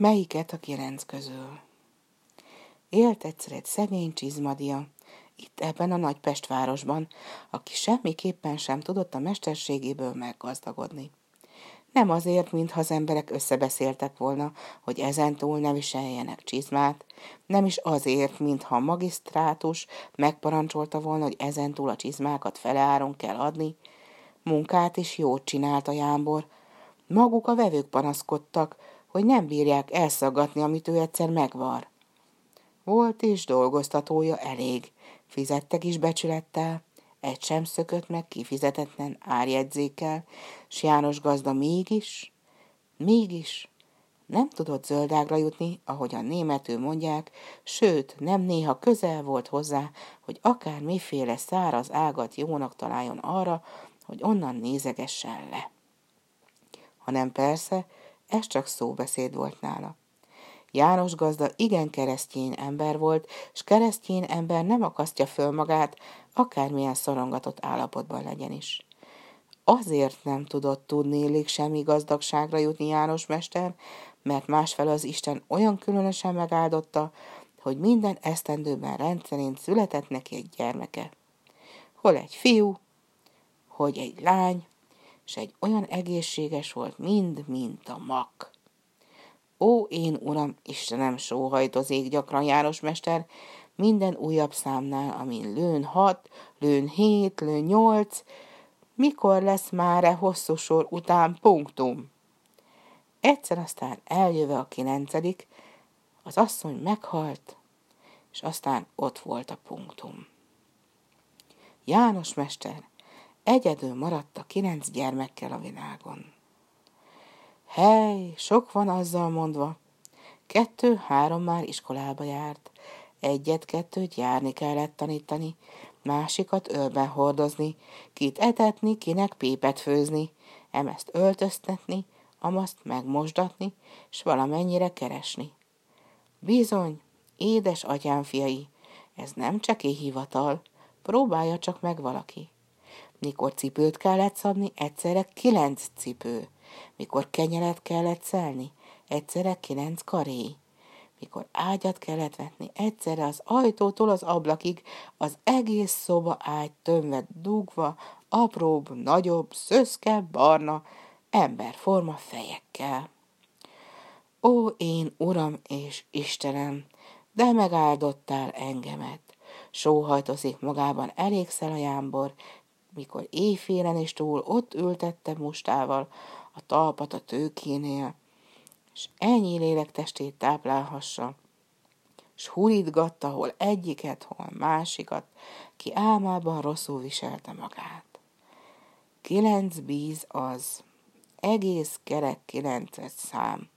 Melyiket a kilenc közül? Élt egyszer egy szegény csizmadia, itt ebben a nagy Pestvárosban, aki semmiképpen sem tudott a mesterségéből meggazdagodni. Nem azért, mintha az emberek összebeszéltek volna, hogy ezentúl ne viseljenek csizmát, nem is azért, mintha a magisztrátus megparancsolta volna, hogy ezentúl a csizmákat feleáron kell adni. Munkát is jót csinált a jámbor. Maguk a vevők panaszkodtak, hogy nem bírják elszaggatni, amit ő egyszer megvar. Volt is dolgoztatója elég, fizettek is becsülettel, egy sem szökött meg kifizetetlen árjegyzékkel, s János gazda mégis, mégis nem tudott zöldágra jutni, ahogy a németül mondják, sőt, nem néha közel volt hozzá, hogy akár miféle száraz ágat jónak találjon arra, hogy onnan nézegessen le. Hanem persze, ez csak szóbeszéd volt nála. János gazda igen keresztény ember volt, és keresztény ember nem akasztja föl magát, akármilyen szorongatott állapotban legyen is. Azért nem tudott tudni semmi gazdagságra jutni János mester, mert másfel az Isten olyan különösen megáldotta, hogy minden esztendőben rendszerint született neki egy gyermeke. Hol egy fiú, hogy egy lány, és egy olyan egészséges volt mind, mint a mak. Ó, én uram, Istenem, sóhajtozik gyakran János mester, minden újabb számnál, amin lőn hat, lőn hét, lőn nyolc, mikor lesz már e hosszú sor után punktum? Egyszer aztán eljöve a kilencedik, az asszony meghalt, és aztán ott volt a punktum. János mester egyedül maradt a kilenc gyermekkel a világon. Hely, sok van azzal mondva. Kettő-három már iskolába járt, egyet-kettőt járni kellett tanítani, másikat ölben hordozni, kit etetni, kinek pépet főzni, emezt öltöztetni, amaszt megmosdatni, s valamennyire keresni. Bizony, édes atyám fiai, ez nem csak egy hivatal, próbálja csak meg valaki. Mikor cipőt kellett szabni, egyszerre kilenc cipő. Mikor kenyeret kellett szelni, egyszerre kilenc karé mikor ágyat kellett vetni, egyszerre az ajtótól az ablakig, az egész szoba ágy tömvet dugva, apróbb, nagyobb, szöszke, barna, emberforma fejekkel. Ó, én Uram és Istenem, de megáldottál engemet. Sóhajtozik magában elégszel a jámbor, mikor éjfélen is túl ott ültette mustával a talpat a tőkénél, és ennyi lélektestét táplálhassa, s hurítgatta hol egyiket, hol másikat, ki álmában rosszul viselte magát. Kilenc bíz az, egész kerek kilencet szám.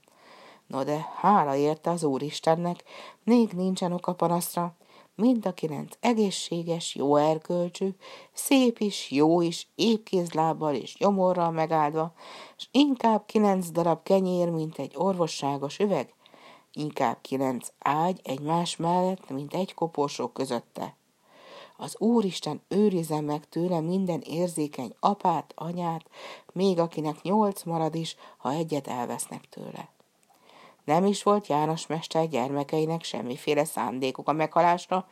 No de hála érte az Úristennek, még nincsen oka panaszra, mind a kilenc egészséges, jó erkölcsű, szép is, jó is, épkézlábbal és gyomorral megáldva, és inkább kilenc darab kenyér, mint egy orvosságos üveg, inkább kilenc ágy egymás mellett, mint egy koporsó közötte. Az Úristen őrizze meg tőle minden érzékeny apát, anyát, még akinek nyolc marad is, ha egyet elvesznek tőle. Nem is volt János mester gyermekeinek semmiféle szándékuk a meghalásra,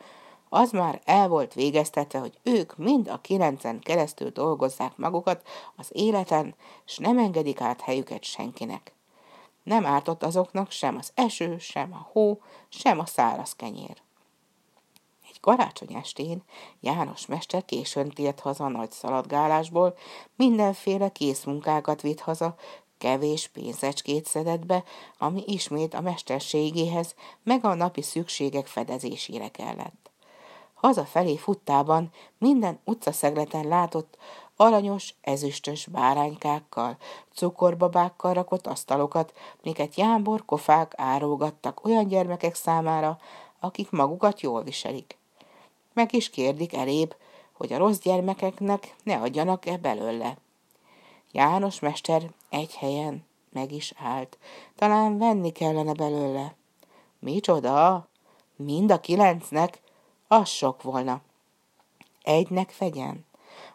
az már el volt végeztetve, hogy ők mind a kilencen keresztül dolgozzák magukat az életen, s nem engedik át helyüket senkinek. Nem ártott azoknak sem az eső, sem a hó, sem a száraz kenyér. Egy karácsony estén János mester későn tért haza a nagy szaladgálásból, mindenféle készmunkákat vitt haza, kevés pénzecskét szedett be, ami ismét a mesterségéhez, meg a napi szükségek fedezésére kellett. Hazafelé futtában minden utcaszegleten látott aranyos, ezüstös báránykákkal, cukorbabákkal rakott asztalokat, miket jámbor kofák árógattak olyan gyermekek számára, akik magukat jól viselik. Meg is kérdik elébb, hogy a rossz gyermekeknek ne adjanak-e belőle. János mester egy helyen meg is állt. Talán venni kellene belőle. Micsoda? Mind a kilencnek? Az sok volna. Egynek fegyen,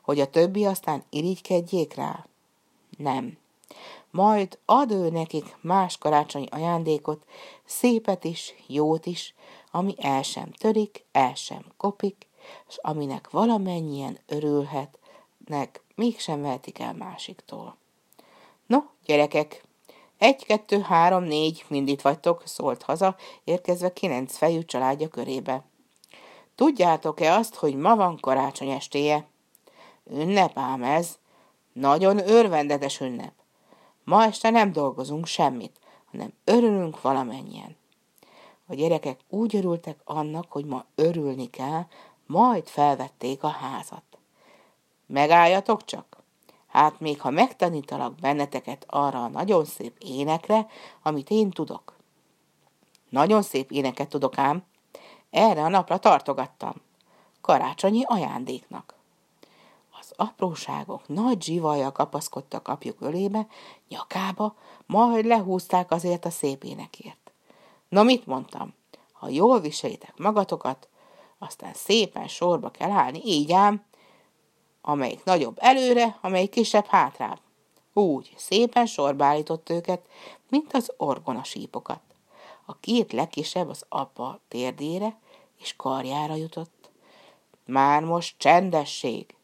hogy a többi aztán irigykedjék rá? Nem. majd ad ő nekik más karácsonyi ajándékot, szépet is, jót is, ami el sem törik, el sem kopik, és aminek valamennyien örülhetnek, mégsem vehetik el másiktól. No, gyerekek, egy, kettő, három, négy, mind itt vagytok, szólt haza, érkezve kilenc fejű családja körébe. Tudjátok-e azt, hogy ma van karácsony estéje? Ünnep ám ez. Nagyon örvendetes ünnep. Ma este nem dolgozunk semmit, hanem örülünk valamennyien. A gyerekek úgy örültek annak, hogy ma örülni kell, majd felvették a házat. Megálljatok csak! Hát még ha megtanítalak benneteket arra a nagyon szép énekre, amit én tudok. Nagyon szép éneket tudok ám, erre a napra tartogattam. Karácsonyi ajándéknak. Az apróságok nagy zsivajjal kapaszkodtak apjuk ölébe, nyakába, majd lehúzták azért a szép énekért. Na mit mondtam? Ha jól viselitek magatokat, aztán szépen sorba kell állni, így ám, amelyik nagyobb előre, amelyik kisebb hátrább. Úgy, szépen sorba őket, mint az orgona sípokat. A két legkisebb az apa térdére és karjára jutott. Már most csendesség,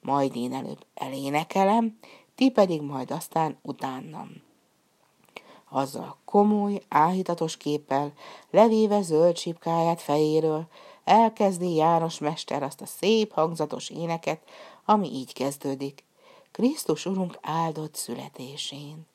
majd én előbb elénekelem, ti pedig majd aztán utánam. Azzal komoly, áhítatos képpel, levéve zöld csipkáját fejéről, elkezdi János Mester azt a szép hangzatos éneket, ami így kezdődik. Krisztus Urunk áldott születésén.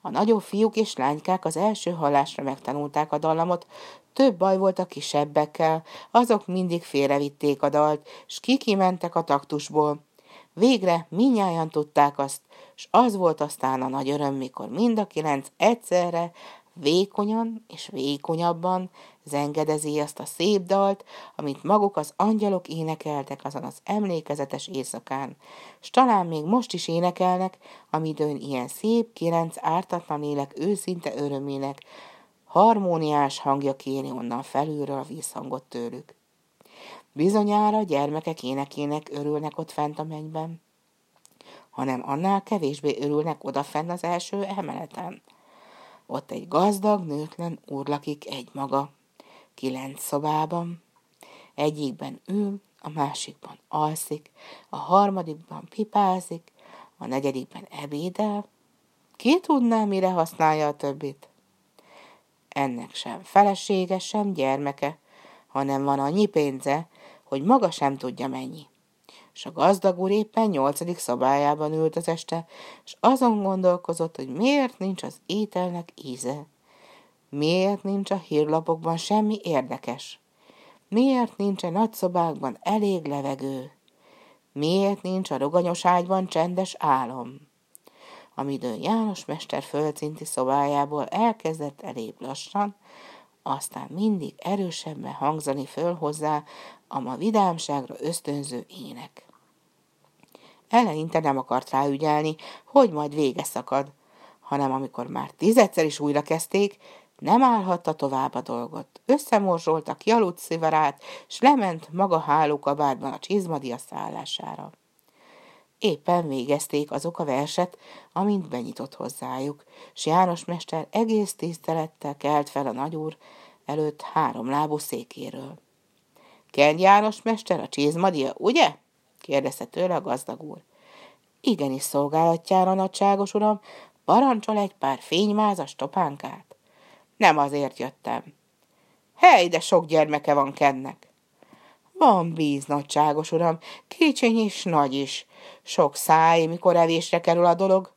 A nagyobb fiúk és lánykák az első hallásra megtanulták a dallamot, több baj volt a kisebbekkel, azok mindig félrevitték a dalt, s kikimentek a taktusból. Végre minnyáján tudták azt, s az volt aztán a nagy öröm, mikor mind a kilenc egyszerre vékonyan és vékonyabban zengedezi azt a szép dalt, amit maguk az angyalok énekeltek azon az emlékezetes éjszakán, s talán még most is énekelnek, amidőn ilyen szép, kilenc ártatlan lélek őszinte örömének, harmóniás hangja kéri onnan felülről a vízhangot tőlük. Bizonyára gyermekek énekének örülnek ott fent a mennyben, hanem annál kevésbé örülnek odafenn az első emeleten. Ott egy gazdag, nőtlen úr lakik egy maga, kilenc szobában. Egyikben ül, a másikban alszik, a harmadikban pipázik, a negyedikben ebédel. Ki tudná, mire használja a többit? Ennek sem felesége, sem gyermeke, hanem van annyi pénze, hogy maga sem tudja mennyi. És a gazdag úr éppen nyolcadik szobájában ült az este, és azon gondolkozott, hogy miért nincs az ételnek íze. Miért nincs a hírlapokban semmi érdekes? Miért nincs a nagyszobákban elég levegő? Miért nincs a roganyos ágyban csendes álom? Amidőn János mester földszinti szobájából elkezdett elég lassan, aztán mindig erősebben hangzani föl hozzá a ma vidámságra ösztönző ének. Eleinte nem akart ráügyelni, hogy majd vége szakad, hanem amikor már tizedszer is újra kezdték, nem állhatta tovább a dolgot. Összemorzsolta kialudt szivarát, s lement maga hálókabátban a csizmadia szállására. Éppen végezték azok a verset, amint benyitott hozzájuk, s János mester egész tisztelettel kelt fel a nagyúr előtt három lábú székéről. Kent János mester a csizmadia, ugye? kérdezte tőle a gazdag úr. Igenis szolgálatjára, nagyságos uram, parancsol egy pár fénymázas topánkát. Nem azért jöttem. Hely, de sok gyermeke van Kennek. Van víz, nagyságos uram, kicsiny is, nagy is. Sok száj, mikor evésre kerül a dolog.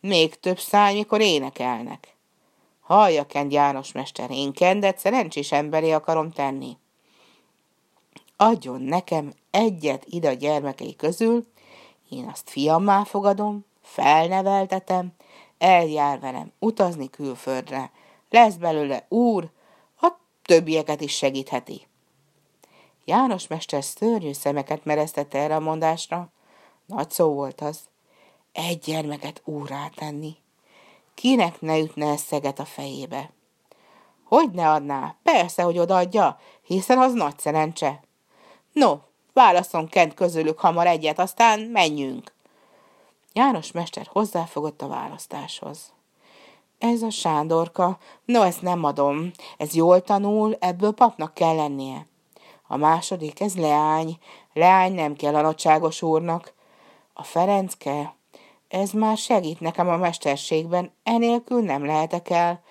Még több száj, mikor énekelnek. Hallja, Kend János mester, én Kendet szerencsés emberé akarom tenni. Adjon nekem egyet ide a gyermekei közül, én azt fiammá fogadom, felneveltetem, eljár velem utazni külföldre, lesz belőle úr, a többieket is segítheti. János mester szörnyű szemeket mereztette erre a mondásra. Nagy szó volt az. Egy gyermeket úrá tenni. Kinek ne ütne eszeget a fejébe? Hogy ne adná? Persze, hogy odaadja, hiszen az nagy szerencse. No, válaszon Kent közülük hamar egyet, aztán menjünk. János mester hozzáfogott a választáshoz. Ez a Sándorka, no ezt nem adom, ez jól tanul, ebből papnak kell lennie. A második, ez leány, leány nem kell a nagyságos úrnak. A Ferencke, ez már segít nekem a mesterségben, enélkül nem lehetek el.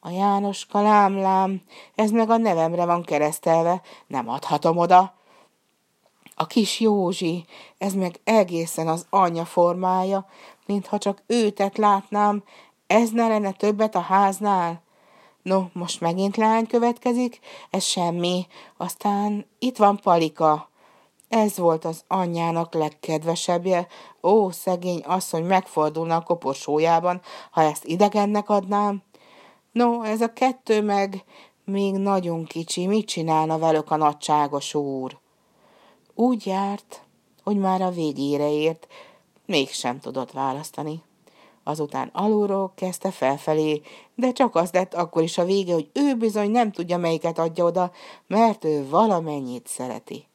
A János kalámlám, ez meg a nevemre van keresztelve, nem adhatom oda. A kis Józsi, ez meg egészen az anyja formája, mintha csak őtet látnám, ez ne lenne többet a háznál. No, most megint lány következik, ez semmi. Aztán itt van Palika. Ez volt az anyjának legkedvesebbje. Ó, szegény asszony megfordulna a koporsójában, ha ezt idegennek adnám. No, ez a kettő meg még nagyon kicsi, mit csinálna velük a nagyságos úr? Úgy járt, hogy már a végére ért, mégsem tudott választani. Azután alulról kezdte felfelé, de csak az lett akkor is a vége, hogy ő bizony nem tudja, melyiket adja oda, mert ő valamennyit szereti.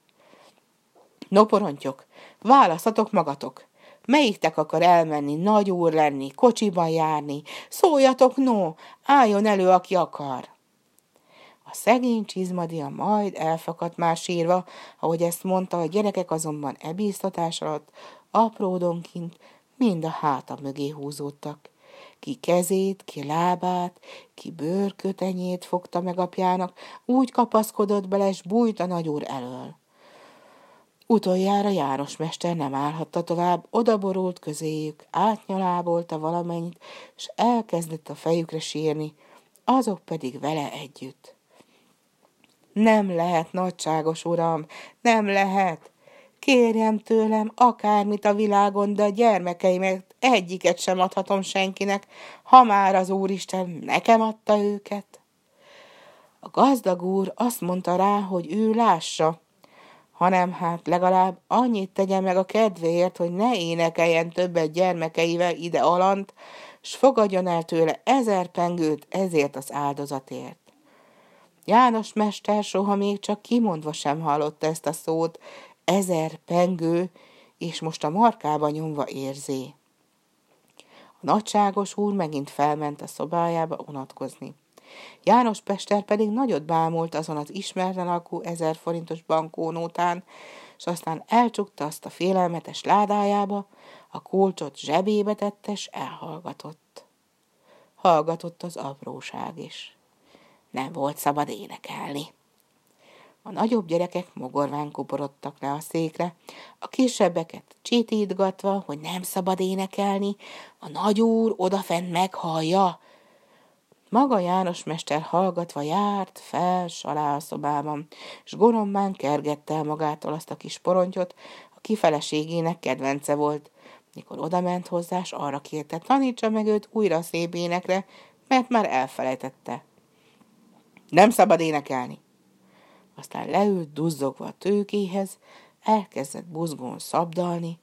No, porontyok, választatok magatok. Melyiktek akar elmenni, nagy úr lenni, kocsiban járni? Szóljatok, no, álljon elő, aki akar. A szegény csizmadia majd elfakadt már sírva, ahogy ezt mondta, a gyerekek azonban ebíztatás alatt apródonként mind a háta mögé húzódtak. Ki kezét, ki lábát, ki bőrkötenyét fogta meg apjának, úgy kapaszkodott bele, s bújt a nagyúr elől. Utoljára János mester nem állhatta tovább, odaborult közéjük, átnyalábolta valamennyit, s elkezdett a fejükre sírni, azok pedig vele együtt. Nem lehet, nagyságos uram, nem lehet. Kérjem tőlem akármit a világon, de a gyermekeimet egyiket sem adhatom senkinek, ha már az Úristen nekem adta őket. A gazdag úr azt mondta rá, hogy ő lássa, hanem hát legalább annyit tegyen meg a kedvéért, hogy ne énekeljen többet gyermekeivel ide alant, s fogadjon el tőle ezer pengőt ezért az áldozatért. János mester soha még csak kimondva sem hallotta ezt a szót, ezer pengő, és most a markába nyomva érzé. A nagyságos úr megint felment a szobájába unatkozni. János Pester pedig nagyot bámult azon az ismerten alkú ezer forintos bankónótán, és aztán elcsukta azt a félelmetes ládájába, a kulcsot zsebébe tette, és elhallgatott. Hallgatott az apróság is. Nem volt szabad énekelni. A nagyobb gyerekek mogorván kuporodtak le a székre, a kisebbeket csitítgatva, hogy nem szabad énekelni, a nagyúr odafent meghallja. Maga János mester hallgatva járt fel, alá a szobában, s gorombán kergette el magától azt a kis porontyot, a kifeleségének kedvence volt. Mikor odament hozzá, s arra kérte, tanítsa meg őt újra szép énekre, mert már elfelejtette. Nem szabad énekelni, aztán leült duzzogva a tőkéhez, elkezdett buzgón szabdalni,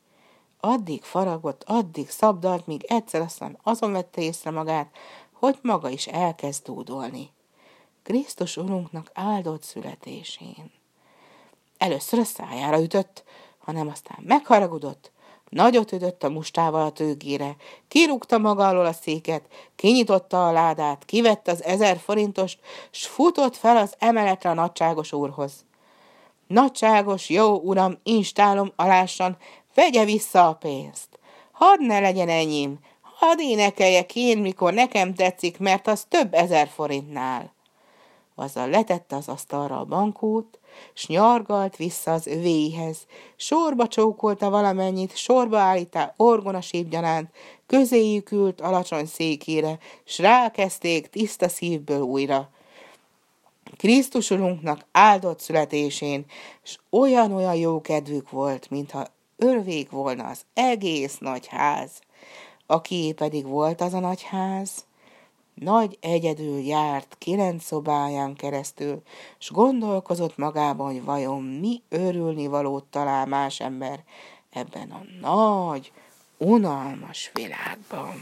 addig faragott, addig szabdalt, míg egyszer aztán azon vette észre magát, hogy maga is elkezd dúdolni. Krisztus Urunknak áldott születésén. Először a szájára ütött, hanem aztán megharagudott, Nagyot üdött a mustával a tőgére, kirúgta maga alól a széket, kinyitotta a ládát, kivette az ezer forintost, s futott fel az emeletre a nagyságos úrhoz. Nagyságos, jó uram, instálom alássan, vegye vissza a pénzt. Hadd ne legyen enyém, hadd énekeljek én, mikor nekem tetszik, mert az több ezer forintnál azzal letette az asztalra a bankót, s nyargalt vissza az övéihez, sorba csókolta valamennyit, sorba állítá orgona sípgyanánt, közéjük ült alacsony székére, s rákezdték tiszta szívből újra. Krisztus Urunknak áldott születésén, s olyan-olyan jó kedvük volt, mintha örvék volna az egész nagy ház. Aki pedig volt az a nagy ház? Nagy egyedül járt kilenc szobáján keresztül, s gondolkozott magában, hogy vajon mi örülni valót talál más ember ebben a nagy, unalmas világban.